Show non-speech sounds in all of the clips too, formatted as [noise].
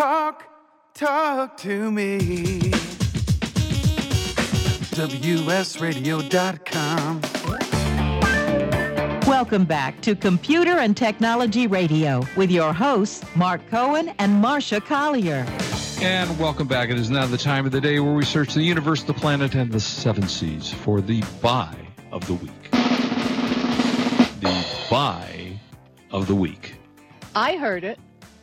Talk, talk to me. WSRadio.com. Welcome back to Computer and Technology Radio with your hosts, Mark Cohen and Marsha Collier. And welcome back. It is now the time of the day where we search the universe, the planet, and the seven seas for the buy of the week. The buy of the week. I heard it.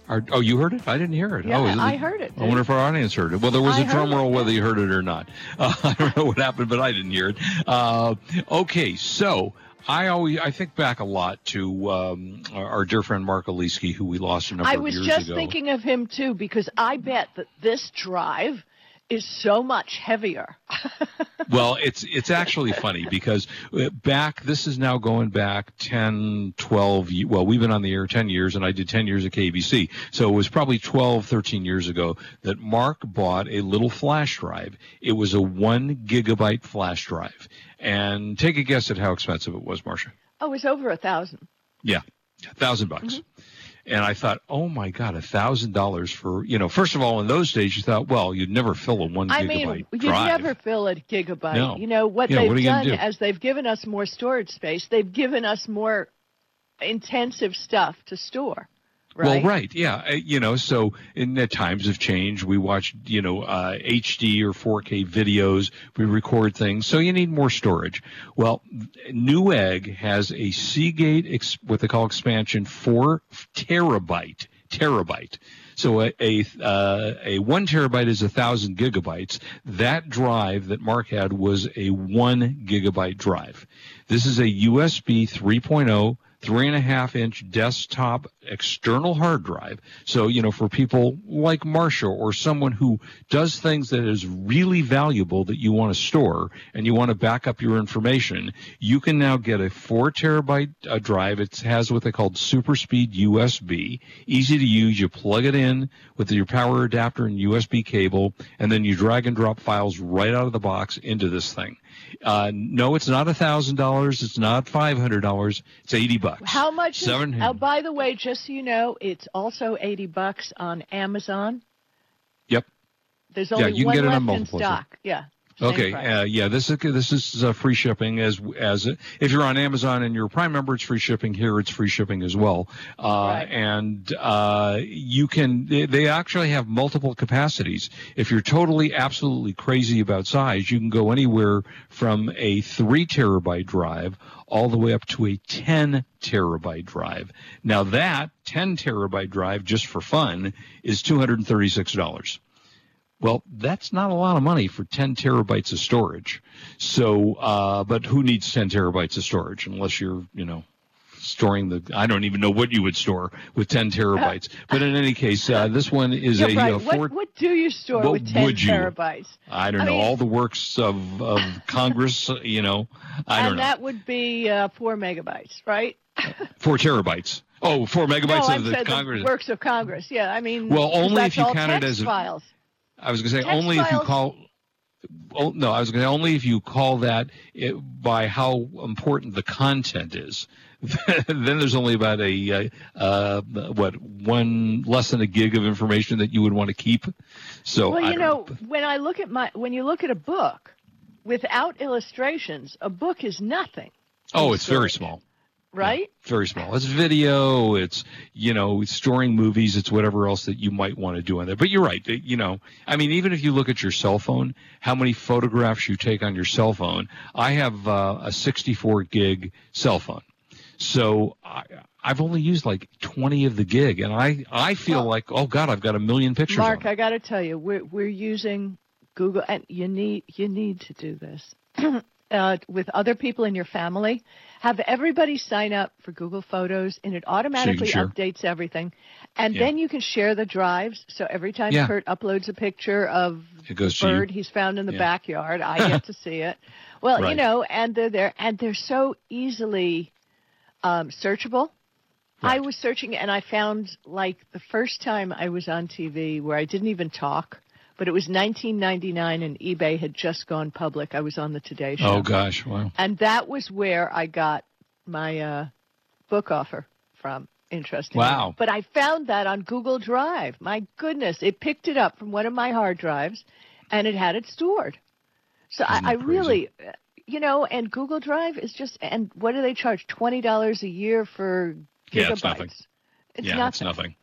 Are, oh, you heard it? I didn't hear it. Yeah, oh, is I heard it, I wonder if our audience heard it. Well, there was I a drum it, roll whether you heard it or not. [laughs] Uh, I don't know what happened, but I didn't hear it. Uh, okay, so I always I think back a lot to um, our, our dear friend Mark Aliski, who we lost a number of years ago. I was just ago. thinking of him too because I bet that this drive is so much heavier. [laughs] well, it's it's actually funny because uh, back this is now going back 10, 12 well, we've been on the air 10 years and I did 10 years at KBC. So it was probably 12, 13 years ago that Mark bought a little flash drive. It was a 1 gigabyte flash drive. And take a guess at how expensive it was, Marsha. Oh, it's over a thousand. Yeah, a thousand bucks. Mm-hmm. And I thought, oh my God, a thousand dollars for you know. First of all, in those days, you thought, well, you'd never fill a one I gigabyte mean, you drive. never fill a gigabyte. No. You know what Yeah, they've what are you gonna done do? as they've given us more storage space, they've given us more intensive stuff to store. Right? Well, right, yeah, uh, you know. So, in the times have changed. We watch, you know, uh, HD or 4K videos. We record things, so you need more storage. Well, Newegg has a Seagate, ex- what they call expansion, four terabyte, terabyte. So a a, uh, a one terabyte is a thousand gigabytes. That drive that Mark had was a one gigabyte drive. This is a USB 3.0 three and a half inch desktop external hard drive. So, you know, for people like Marsha or someone who does things that is really valuable that you want to store and you want to back up your information, you can now get a four terabyte uh, drive. It has what they call super speed USB, easy to use. You plug it in with your power adapter and USB cable, and then you drag and drop files right out of the box into this thing. Uh, no, it's not a thousand dollars. It's not five hundred dollars. It's eighty bucks. How much? Is, oh, by the way, just so you know, it's also eighty bucks on Amazon. Yep. There's Yeah, only you can one get it on left in multiple places. stock. Yeah. Okay. Uh, yeah. This is this is uh, free shipping as as if you're on Amazon and you're a Prime member, it's free shipping. Here, it's free shipping as well. Uh, Right. And uh, you can they, they actually have multiple capacities. If you're totally absolutely crazy about size, you can go anywhere from a three terabyte drive all the way up to a 10 terabyte drive. Now that 10 terabyte drive, just for fun, is $236. Well, that's not a lot of money for 10 terabytes of storage. So, uh, but who needs 10 terabytes of storage unless you're, you know, storing the, I don't even know what you would store with 10 terabytes. [laughs] But in any case, uh, this one is You're a, right. uh, what, four, what do you store What with 10 would you? terabytes? I don't I know, mean- all the works of, of [laughs] Congress, uh, you know, I don't and know. that would be uh, four megabytes, right? [laughs] Four terabytes. Oh, four megabytes no, of the Congress. the works of Congress. Yeah, I mean, well, only if you count it as a- files. I was going to say only if you call. Oh, no, I was going to only if you call that it, by how important the content is. [laughs] then there's only about a uh, uh, what one less than a gig of information that you would want to keep. So well, you don't know, when I look at my when you look at a book without illustrations, a book is nothing, oh, it's very small. Right? Very small. It's video. It's you know it's storing movies. It's whatever else that you might want to do on there. But you're right. You know, I mean, even if you look at your cell phone, how many photographs you take on your cell phone? I have uh, a 64 gig cell phone, so I, I've only used like 20 of the gig, and I I feel Well- like oh god, I've got a million pictures. Mark. I got to tell you, we're we're using Google, and you need you need to do this [clears throat] uh, with other people in your family. Have everybody sign up for Google Photos, and it automatically updates everything. And Yeah. then you can share the drives. So every time Yeah. Kurt uploads a picture of It goes the to you. bird he's found in the Yeah. backyard, I [laughs] get to see it. Well, you know, and they're there, and they're so easily um, searchable. I was searching and I found like the first time I was on TV where I didn't even talk, but it was 1999 and eBay had just gone public. I was on the Today Show. Oh gosh, wow. And that was where I got my uh, book offer from. Interesting. Wow. But I found that on Google Drive. My goodness, it picked it up from one of my hard drives, and it had it stored. So Isn't I, I really, uh, you know, and Google Drive is just. And what do they charge? Twenty dollars a year for gigabytes. Yeah, it's nothing. It's yeah, nothing. it's nothing.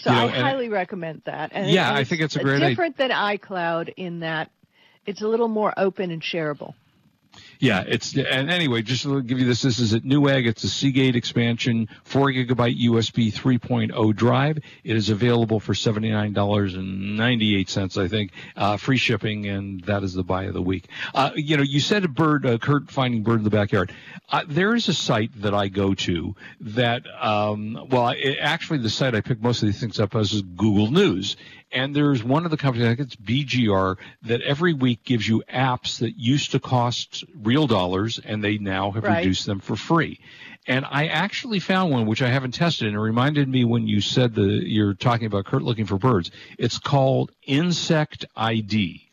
So You know, I highly recommend that. And Yeah, and I think it's a great idea. different than iCloud in that it's a little more open and shareable. Yeah, it's and anyway, just to give you this, this is at Newegg. It's a Seagate expansion, four gigabyte USB 3.0 drive. It is available for seventy nine dollars and ninety eight cents, I think, uh, free shipping, and that is the buy of the week. Uh, you know, you said a bird, uh, Kurt finding bird in the backyard. Uh, there is a site that I go to that, um, well, it, actually, the site I pick most of these things up as is Google News. And there's one of the companies, I think it's BGR, that every week gives you apps that used to cost real dollars and they now have Right. reduced them for free. And I actually found one which I haven't tested, and it reminded me when you said the you're talking about Kurt looking for birds. It's called Insect ID.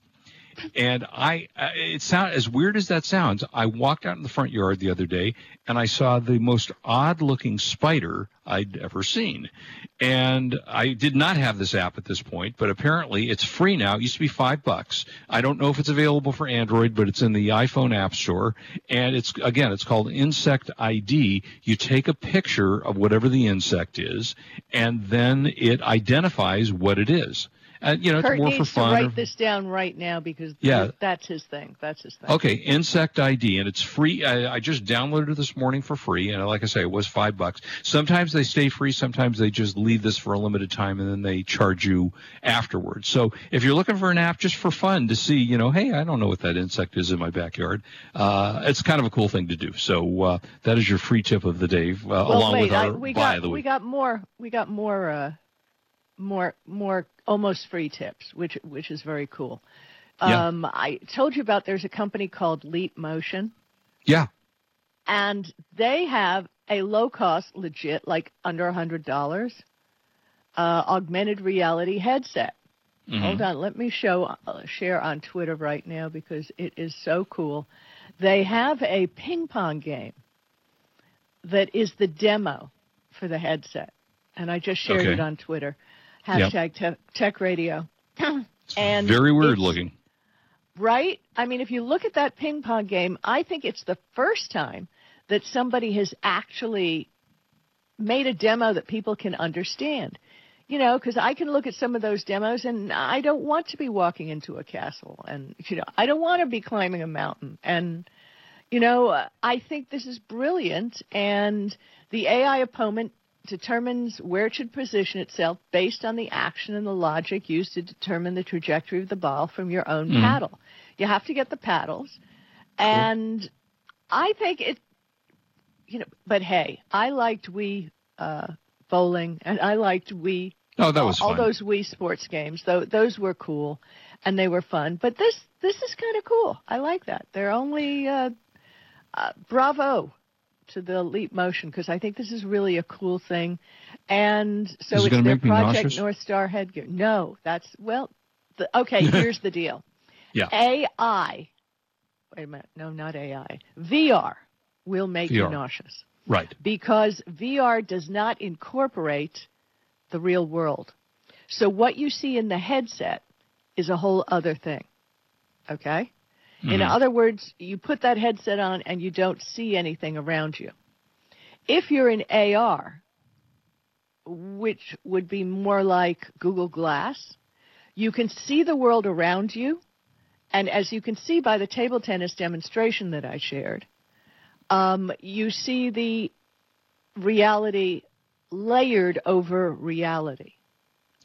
And I, it sound as weird as that sounds. I walked out in the front yard the other day, and I saw the most odd-looking spider I'd ever seen. And I did not have this app at this point, but apparently it's free now. It used to be five bucks. I don't know if it's available for Android, but it's in the iPhone App Store. And it's again, it's called Insect ID. You take a picture of whatever the insect is, and then it identifies what it is. And you know, Kurt it's more needs for fun. to or- write this down right now because Yeah. that's his thing. That's his thing. Okay, Insect ID, and it's free. I, I just downloaded it this morning for free, and like I say, it was five bucks. Sometimes they stay free, sometimes they just leave this for a limited time, and then they charge you afterwards. So if you're looking for an app just for fun to see, you know, hey, I don't know what that insect is in my backyard, uh, it's kind of a cool thing to do. So uh, that is your free tip of the day, uh, well, along wait, with our I, we buy got of the we got more we got more uh, more more almost free tips, which which is very cool. Yeah. Um, I told you about there's a company called Leap Motion, yeah, and they have a low cost, legit, like under a hundred dollars, uh, augmented reality headset. Mhm. Hold on, let me show uh, share on Twitter right now because it is so cool. They have a ping pong game that is the demo for the headset, and I just shared Okay. it on Twitter. Yep. Hashtag te- Tech Radio. [clears throat] and very weird looking. Right? I mean, if you look at that ping pong game, I think it's the first time that somebody has actually made a demo that people can understand. You know, because I can look at some of those demos and I don't want to be walking into a castle and, you know, I don't want to be climbing a mountain. And, you know, I think this is brilliant. And the AI opponent determines where it should position itself based on the action and the logic used to determine the trajectory of the ball from your own Mhm. paddle. You have to get the paddles. And I think it, you know, but hey, I liked Wii uh, bowling and I liked Wii Oh, that was all fun. those Wii sports games. Though those were cool and they were fun. But this this is kind of cool. I like that. They're only uh, uh, bravo to the Leap Motion because I think this is really a cool thing. And so it's their Project? North Star headgear. No, that's well. The, okay, [laughs] here's the deal. Yeah. AI. Wait a minute. No, not AI. VR will make you nauseous right. because VR does not incorporate the real world. So what you see in the headset is a whole other thing. Okay? In Mhm. other words, you put that headset on and you don't see anything around you. If you're in AR, which would be more like Google Glass, you can see the world around you. And as you can see by the table tennis demonstration that I shared, um, you see the reality layered over reality.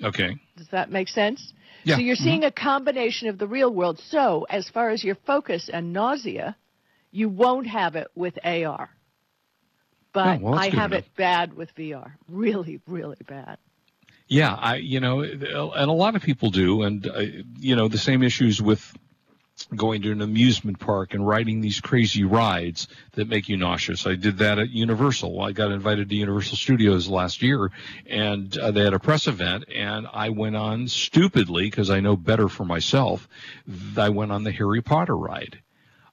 Okay. Does that make sense? Yeah. So you're Mhm. seeing a combination of the real world. So as far as your focus and nausea, you won't have it with AR. But Oh, well, I have enough. it bad with VR. Really, really bad. Yeah, I you know, and a lot of people do, and uh, you know, the same issues with going to an amusement park and riding these crazy rides that make you nauseous. I did that at Universal. I got invited to Universal Studios last year, and uh, they had a press event, and I went on stupidly because I know better for myself. I went on the Harry Potter ride.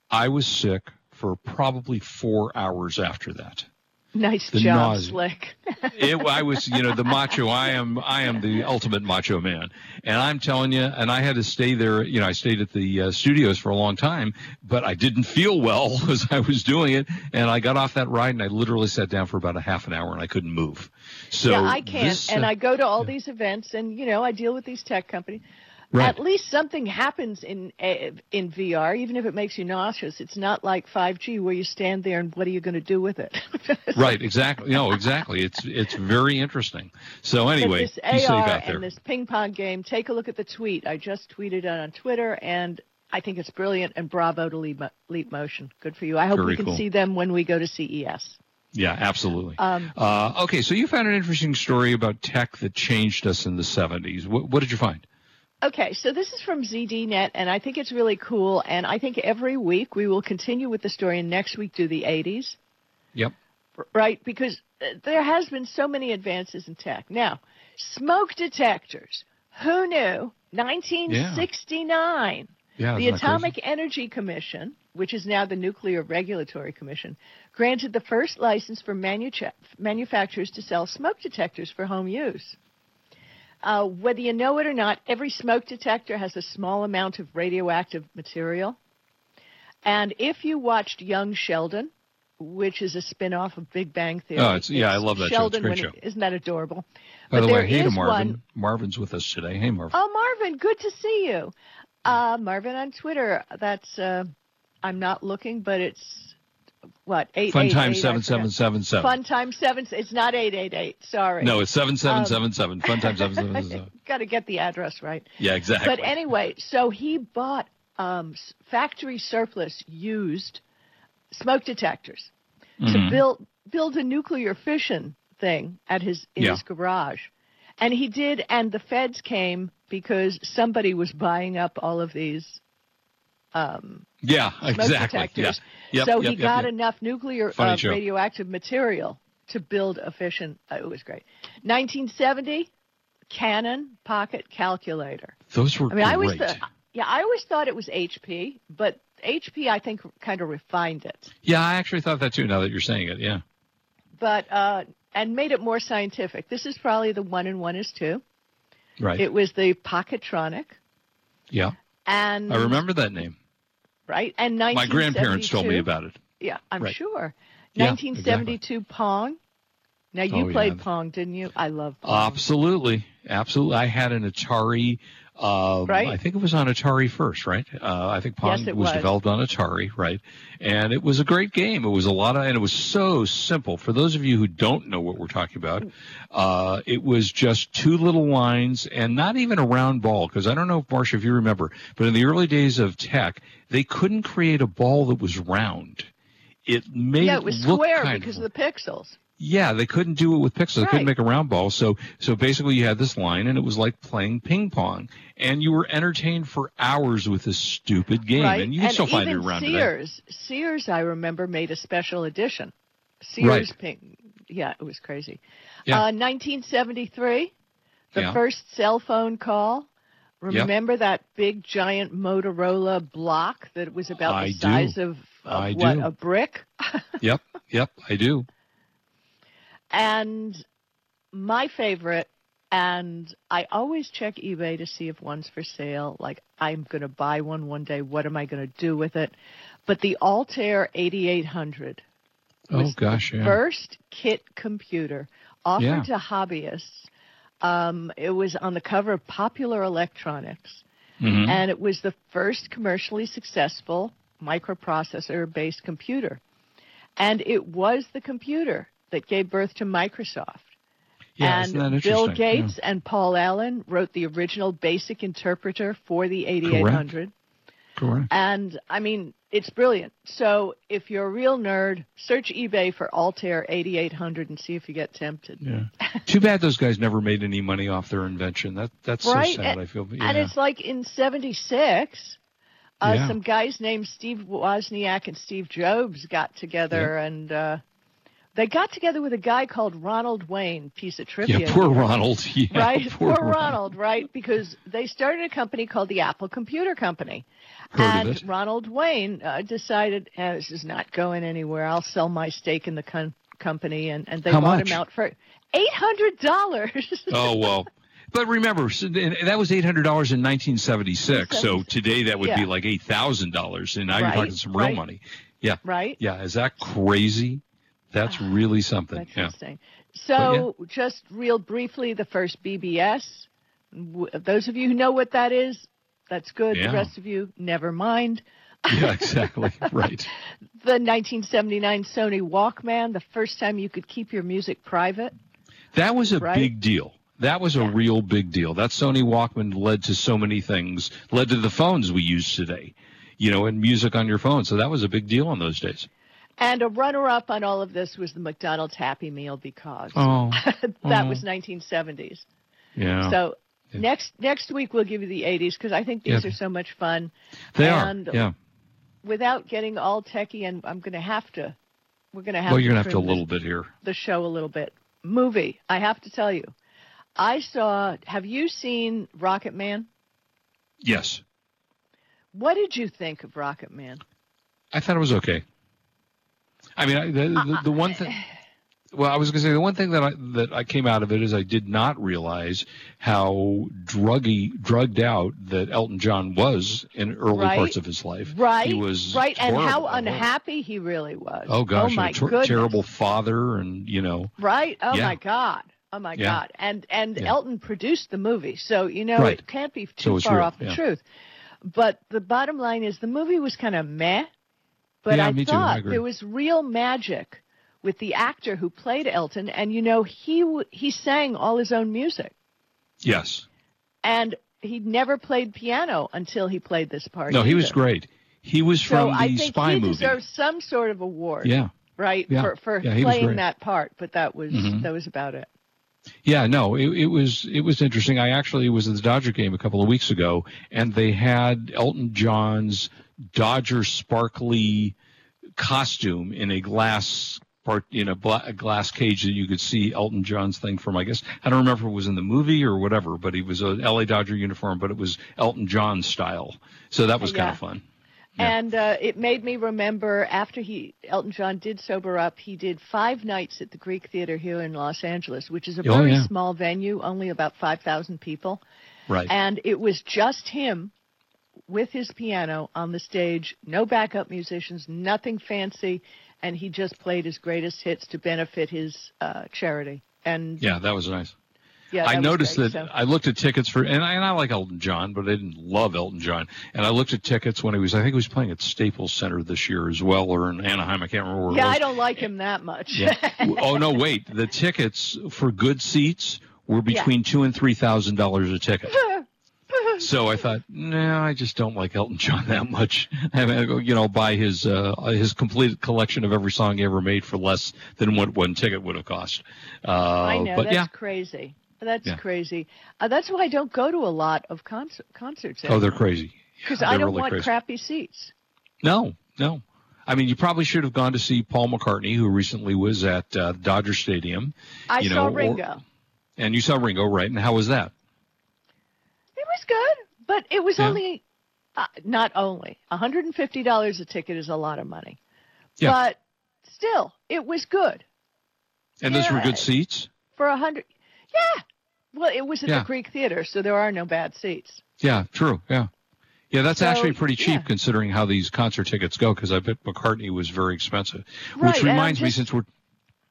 I was sick for probably four hours after that. Nice The job, nausea. Slick. it, I was, you know, the macho. I am, I am the ultimate macho man, and I'm telling you. And I had to stay there. You know, I stayed at the uh, studios for a long time, but I didn't feel well [laughs] as I was doing it. And I got off that ride, and I literally sat down for about a half an hour, and I couldn't move. So yeah, I can't. this, and uh, I go to all these events, and you know, I deal with these tech companies. Right. At least something happens in eh, in VR, even if it makes you nauseous. It's not like 5G where you stand there and what are you going to do with it? [laughs] right, exactly. No, exactly. It's it's very interesting. So But anyway, this be safe AR out there. and this ping pong game. Take a look at the tweet. I just tweeted it on Twitter, and I think it's brilliant. And bravo to Leap, Leap Motion. Good for you. I hope Very we can cool. see them when we go to CES. Yeah, absolutely. Um, uh, okay, so you found an interesting story about tech that changed us in the 70s. What, what did you find? Okay, so this is from ZDNet, and I think it's really cool. And I think every week we will continue with the story, and next week do the 80s, Yep. right? Because uh, there has been so many advances in tech. Now, smoke detectors. Who knew? 1969. Yeah. The isn't crazy? Atomic Energy Commission, which is now the Nuclear Regulatory Commission, granted the first license for manucha- manufacturers to sell smoke detectors for home use. Uh, whether you know it or not, every smoke detector has a small amount of radioactive material. And if you watched Young Sheldon, which is a spin-off of Big Bang Theory, Oh, it's- yeah, I love that show. It's Sheldon great show. It, isn't that adorable? By But the way, hey to Marvin. one- Marvin's with us today. Hey, Marvin. Oh, Marvin, good to see you. Uh, Marvin on Twitter. That's uh, I'm not looking, but it's what eight Fun eight time eight, seven seven seven seven. Fun time seven. It's not eight eight eight. Sorry. No, it's seven seven Um, seven seven. Fun time seven seven seven. [laughs] Got to get the address right. Yeah, exactly. But anyway, so he bought um, factory surplus used smoke detectors to Mhm. build build a nuclear fission thing at his in Yeah. his garage. And he did and the feds came because somebody was buying up all of these um, yeah, exactly. Yeah. Yep, so yep, he yep, got enough nuclear uh, radioactive material to build a fission. Uh, it was great. 1970, Canon pocket calculator. Those were I mean, I always great. yeah, I always thought it was HP, but HP I think kind of refined it, yeah, I actually thought that too. Now that you're saying it, yeah. but uh, and made it more scientific. This is probably the one and one is two. Right. It was the Pocketronic, yeah. and I remember that name. Right and My grandparents told me about it. Yeah, I'm Right. sure. Yeah, 1972 Pong. Now you Oh, played yeah. Pong, didn't you? I love Pong. Absolutely, absolutely. I had an Atari. Um, Right. I think it was on Atari first, right? Uh, I think Pong Yes, it was, was. developed on Atari, right? And it was a great game. It was a lot of, and it was so simple. For those of you who don't know what we're talking about, uh, it was just two little lines and not even a round ball. Because I don't know, Marsha, if you remember, but in the early days of tech, they couldn't create a ball that was round. It made yeah, it was look square because of the pixels. Yeah, they couldn't do it with pixels. They couldn't make a round ball. So, so basically, you had this line, and it was like playing ping pong, and you were entertained for hours with this stupid game. right. And you can still find it around today. Sears, Sears, I remember, made a special edition. Sears Right. Pink. Yeah, it was crazy. Yeah. Uh, 1973, the Yeah. first cell phone call. Yep. Remember that big giant Motorola block that was about I the do. size of, of what do. a brick? [laughs] Yep, yep, I do. And my favorite, and I always check eBay to see if one's for sale. Like, I'm going to buy one one day. What am I going to do with it? But the Altair 8800 Oh gosh, yeah. first kit computer offered Yeah. to hobbyists. Um, it was on the cover of Popular Electronics, Mhm. and it was the first commercially successful microprocessor based computer. And it was the computer that gave birth to Microsoft. yeah, and Bill interesting? Yeah. Gates and Paul Allen wrote the original basic interpreter for the 8800. Correct. And I mean, it's brilliant. So if you're a real nerd, search eBay for Altair 8800 and see if you get tempted. Yeah. Too bad those guys never made any money off their invention. That that's Right, so sad. and- I feel. Yeah. And it's like in 76, uh, Yeah. some guys named Steve Wozniak and Steve Jobs got together and uh, they got together with a guy called Ronald Wayne, piece of trivia. yeah, poor. Ronald. [laughs] Yeah, right? Poor, Poor, Ronald, right? Because they started a company called the Apple Computer Company. Heard and. Ronald Wayne uh, decided, eh, this is not going anywhere. I'll sell my stake in the con- company, and, and they How bought much? him out for eight hundred dollars. Oh well. But remember, that was eight hundred dollars in nineteen seventy six. So today that would be like eight thousand dollars, and now you're talking some real right. money. Yeah, right? yeah. Is that crazy? That's ah, really something. That's Yeah. interesting. So, just real briefly, the first BBS. Those of you who know what that is, that's good. Yeah. The rest of you, never mind. Yeah, exactly. [laughs] right. The 1979 Sony Walkman, the first time you could keep your music private. That was a Right? big deal. That was a Yeah. real big deal. That Sony Walkman led to so many things, led to the phones we use today, you know, and music on your phone. So that was a big deal in those days. And a runner up on all of this was the McDonald's Happy Meal because Oh, [laughs] that oh. was 1970s. yeah. So, Yeah. next next week we'll give you the 80s because I think these Yeah. are so much fun. they and are. Yeah. Without getting all techie, and I'm going to have to, we're going to have Well, you're going to have to a little bit here. the show a little bit. Movie, I have to tell you, I saw. Have you seen Rocket Man? Yes. What did you think of Rocket Man? I thought it was okay. I mean, the, Uh, the, the one thing. [sighs] Well, I was going to say the one thing that I that I came out of it is I did not realize how druggy, drugged out that Elton John was in early Right. parts of his life. Right, he was right, and how unhappy he really was. Oh gosh, oh my ter- goodness. terrible father, and you know, Right? Oh Yeah. my God. Oh my Yeah. God. And and Yeah. Elton produced the movie, so you know Right. it can't be too it's far real, off the truth. But the bottom line is the movie was kind of meh. But Yeah, I too. I thought there was real magic with the actor who played Elton, and you know he he sang all his own music, yes, and he'd never played piano until he played this part. no, he was great. He was So from I the think Spy he movie. deserves some sort of award, Yeah, right, Yeah. for for Yeah, playing that part. But that was Mhm. that was about it. Yeah, no, it, it was it was interesting. I actually was at the Dodger game a couple of weeks ago, and they had Elton John's Dodger sparkly costume in a glass part in a, bla- a glass cage that you could see Elton John's thing from. I guess I don't remember if it was in the movie or whatever, but he was a LA Dodger uniform, but it was Elton John style. So that was oh, kind of fun. Yeah. And uh, it made me remember after he Elton John did sober up, he did five nights at the Greek Theater here in Los Angeles, which is a Oh, very yeah. small venue, only about five thousand people, Right. and it was just him with his piano on the stage, no backup musicians, nothing fancy, and he just played his greatest hits to benefit his uh, charity. And yeah, that was nice. Yeah, I noticed great. that So- I looked at tickets for, and I, and I like Elton John, but I didn't love Elton John. And I looked at tickets when he was, I think he was playing at Staples Center this year as well, or in Anaheim. I can't remember where yeah, it was. I don't like him that much. Yeah. oh no, wait. The tickets for good seats were between two and three thousand dollars a ticket. [laughs] So I thought, no, I just don't like Elton John [laughs] that much. I mean, go, you know, buy his uh, his complete collection of every song he ever made for less than what one ticket would have cost. Uh, I know but that's yeah, crazy. That's Yeah. crazy. Uh, that's why I don't go to a lot of concert, concerts. oh, they're crazy. because Yeah, I don't really want crazy. crappy seats. No, no. I mean, you probably should have gone to see Paul McCartney, who recently was at uh, Dodger Stadium, I You saw know, or- Ringo. and you saw Ringo, right? And how was that? It was good, but it was Yeah. only uh, not only $150 a ticket is a lot of money, Yeah. but still it was good And those were good seats. for a hundred. Yeah, well, it was at Yeah. the Greek Theater, so there are no bad seats. Yeah, true. Yeah. Yeah, that's So, actually pretty cheap yeah. considering how these concert tickets go because I bet McCartney was very expensive. Right, Which reminds me, since we're.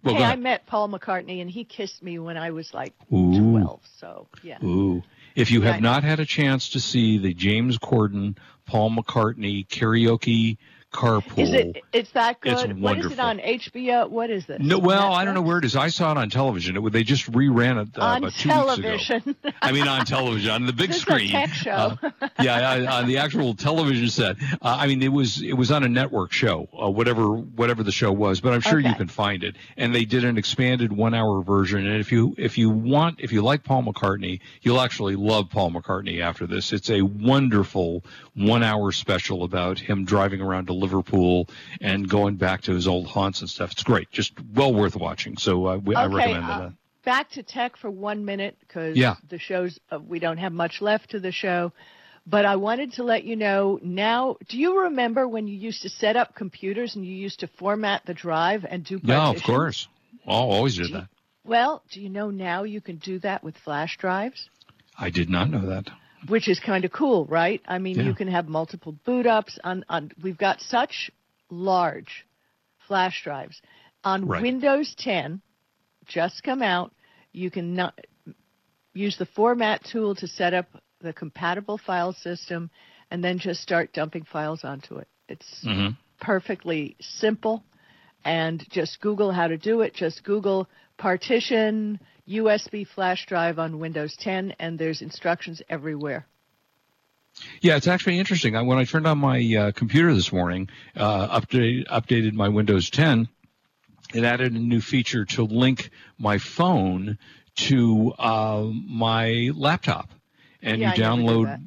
Well, hey, I met Paul McCartney, and he kissed me when I was like Ooh. 12. So yeah. Ooh. If you have not had a chance to see the James Corden, Paul McCartney karaoke carpool. Is it? It's that good. It's wonderful. What is it on HBO? What is this? No, well? I don't know where it is. I saw it on television. It, they just reran it uh, on about two weeks ago. television. I mean, on television, on the big This screen. tech show. Uh, yeah, on the actual television set. Uh, I mean, it was it was on a network show, uh, whatever whatever the show was. But I'm sure you can find it. And they did an expanded one hour version. And if you if you want if you like Paul McCartney, you'll actually love Paul McCartney after this. It's a wonderful one hour special about him driving around to Liverpool and going back to his old haunts and stuff. It's great, just well worth watching. So uh, we, I recommend uh, that. Back to tech for one minute because Yeah. the show's uh, we don't have much left to the show. But I wanted to let you know now. Do you remember when you used to set up computers and you used to format the drive and do Yeah, of course. i always did Do you- that. Well, do you know now you can do that with flash drives? I did not know that. Which is kind of cool, right? I mean, Yeah. you can have multiple boot ups on, on we've got such large flash drives on Right. Windows 10 just come out. You can not, use the format tool to set up the compatible file system and then just start dumping files onto it. It's hmm perfectly simple and just Google how to do it. Just Google partition USB flash drive on Windows 10 and there's instructions everywhere. Yeah, it's actually interesting. I, when I turned on my uh, computer this morning, uh, update, updated my Windows 10, it added a new feature to link my phone to uh, my laptop, and Yeah, you I never do download.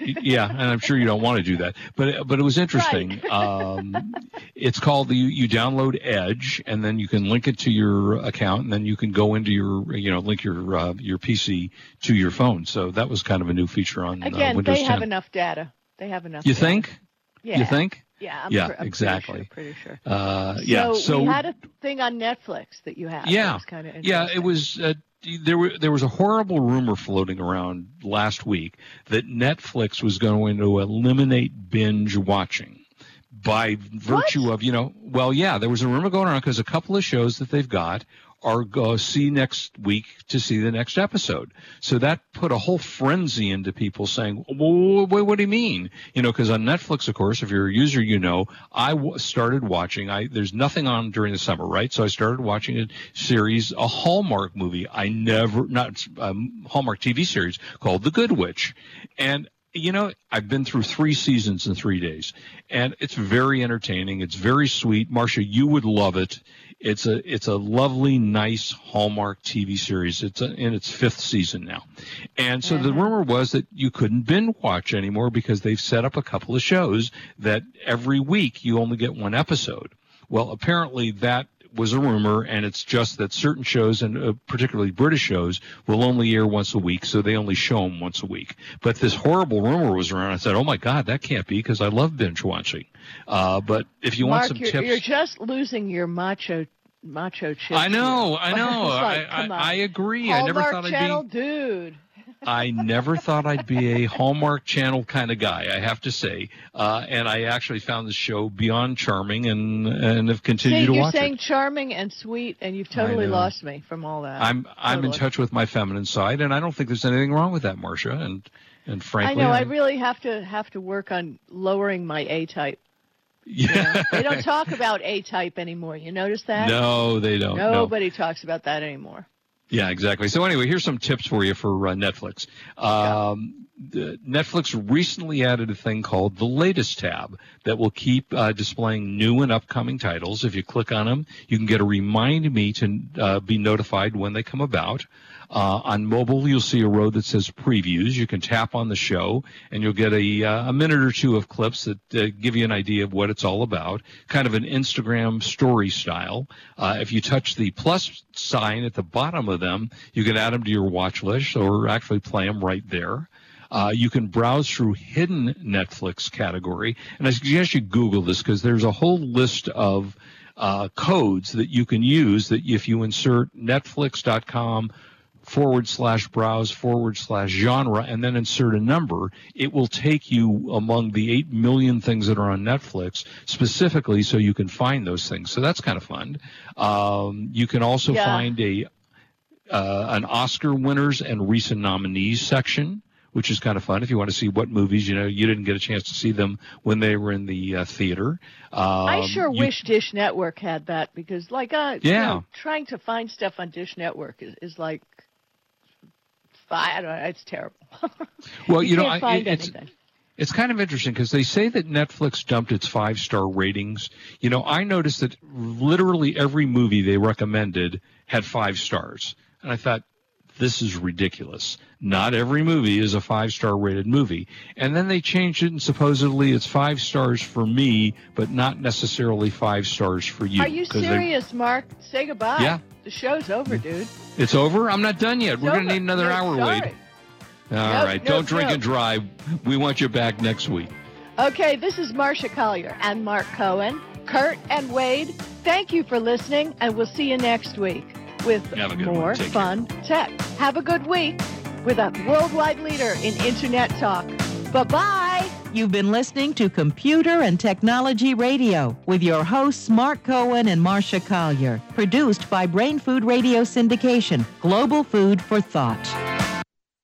Yeah, and I'm sure you don't want to do that, but but it was interesting. um, it's called the you, download Edge, and then you can link it to your account, and then you can go into your you know link your uh, your PC to your phone. So that was kind of a new feature on uh, Again, Windows they 10. have enough data. They have enough. You data. think? Yeah. You think? Yeah. I'm Yeah, pre- I'm exactly. Pretty sure. Uh, yeah. So, So we had a thing on Netflix that you had. Yeah. kind of yeah, it was. Uh, there were there was a horrible rumor floating around last week that Netflix was going to eliminate binge watching by virtue of you know. Well, yeah, there was a rumor going around because a couple of shows that they've got are go see next week to see the next episode. So that put a whole frenzy into people saying, well, what, what do you mean? You know, because on Netflix, of course, if you're a user, you know, I w- started watching, I, there's nothing on during the summer, right? So I started watching a series, a Hallmark movie. I never, not um, Hallmark TV series called The Good Witch. And you know, I've been through three seasons in three days, and it's very entertaining. It's very sweet. Marsha, you would love it. It's a it's a lovely, nice Hallmark TV series. It's a, in its fifth season now, and so the rumor was that you couldn't binge watch anymore because they've set up a couple of shows that every week you only get one episode. Well, apparently that was a rumor, and it's just that certain shows, and uh, particularly British shows, will only air once a week, so they only show them once a week. But this horrible rumor was around. I said, "Oh my God, that can't be," because I love binge watching. Uh, but if you want Mark, some you're, tips, you're just losing your macho macho chick. I know. I [laughs] know, like, I, I. I agree. I never thought I'd Channel, be. dude. I never thought I'd be a Hallmark Channel kind of guy. I have to say, uh, and I actually found the show beyond charming, and and have continued See, to you're saying charming and sweet, and you've totally lost me from all that. I'm I'm in touch with my feminine side, and I don't think there's anything wrong with that, Marsha. And and frankly, I know. I really have to have to work on lowering my A type. yeah. They don't [laughs] talk about A type anymore. You notice that? no, they don't. No. Nobody talks about that anymore. Yeah, exactly. So anyway, here's some tips for you for uh, Netflix. Um, the- Netflix recently added a thing called the latest tab that will keep uh, displaying new and upcoming titles. If you click on them, you can get a remind me to uh, be notified when they come about. Uh, on mobile, you'll see a row that says previews. You can tap on the show, and you'll get a, uh, a minute or two of clips that uh, give you an idea of what it's all about, kind of an Instagram story style. Uh, if you touch the plus sign at the bottom of them, you can add them to your watch list or actually play them right there. Uh, you can browse through hidden Netflix category, and I suggest you Google this because there's a whole list of uh, codes that you can use that if you insert netflix.com forward slash browse forward slash genre and then insert a number, it will take you among the 8 million things that are on Netflix specifically so you can find those things. So that's kind of fun. Um, you can also Yeah. find a uh, an Oscar winners and recent nominees section. Which is kind of fun if you want to see what movies you know you didn't get a chance to see them when they were in the uh, theater. Um, I sure you- wish Dish Network had that because, like, uh, you Yeah. know, trying to find stuff on Dish Network is, is like, I don't know, it's terrible. [laughs] Well, you, know, can't I, it's. It's kind of interesting because they say that Netflix dumped its five star ratings. You know, I noticed that literally every movie they recommended had five stars. And I thought, this is ridiculous. Not every movie is a five star rated movie. And then they changed it and supposedly it's five stars for me, but not necessarily five stars for you. Are you 'Cause they- serious, Mark? Say goodbye. Yeah. The show's over, mm. dude. it's over? I'm not done yet. It's We're going to need another No, hour, sorry. Wade. All Nope, right. nope, Don't drink and drive. We want you back next week. Okay, this is Marsha Collier and Mark Cohen. Kurt and Wade, thank you for listening, and we'll see you next week with more fun tech. Have a good week with a worldwide leader in Internet talk. Bye bye. You've been listening to Computer and Technology Radio with your hosts Mark Cohen and Marsha Collier, produced by Brain Food Radio Syndication, Global Food for Thought.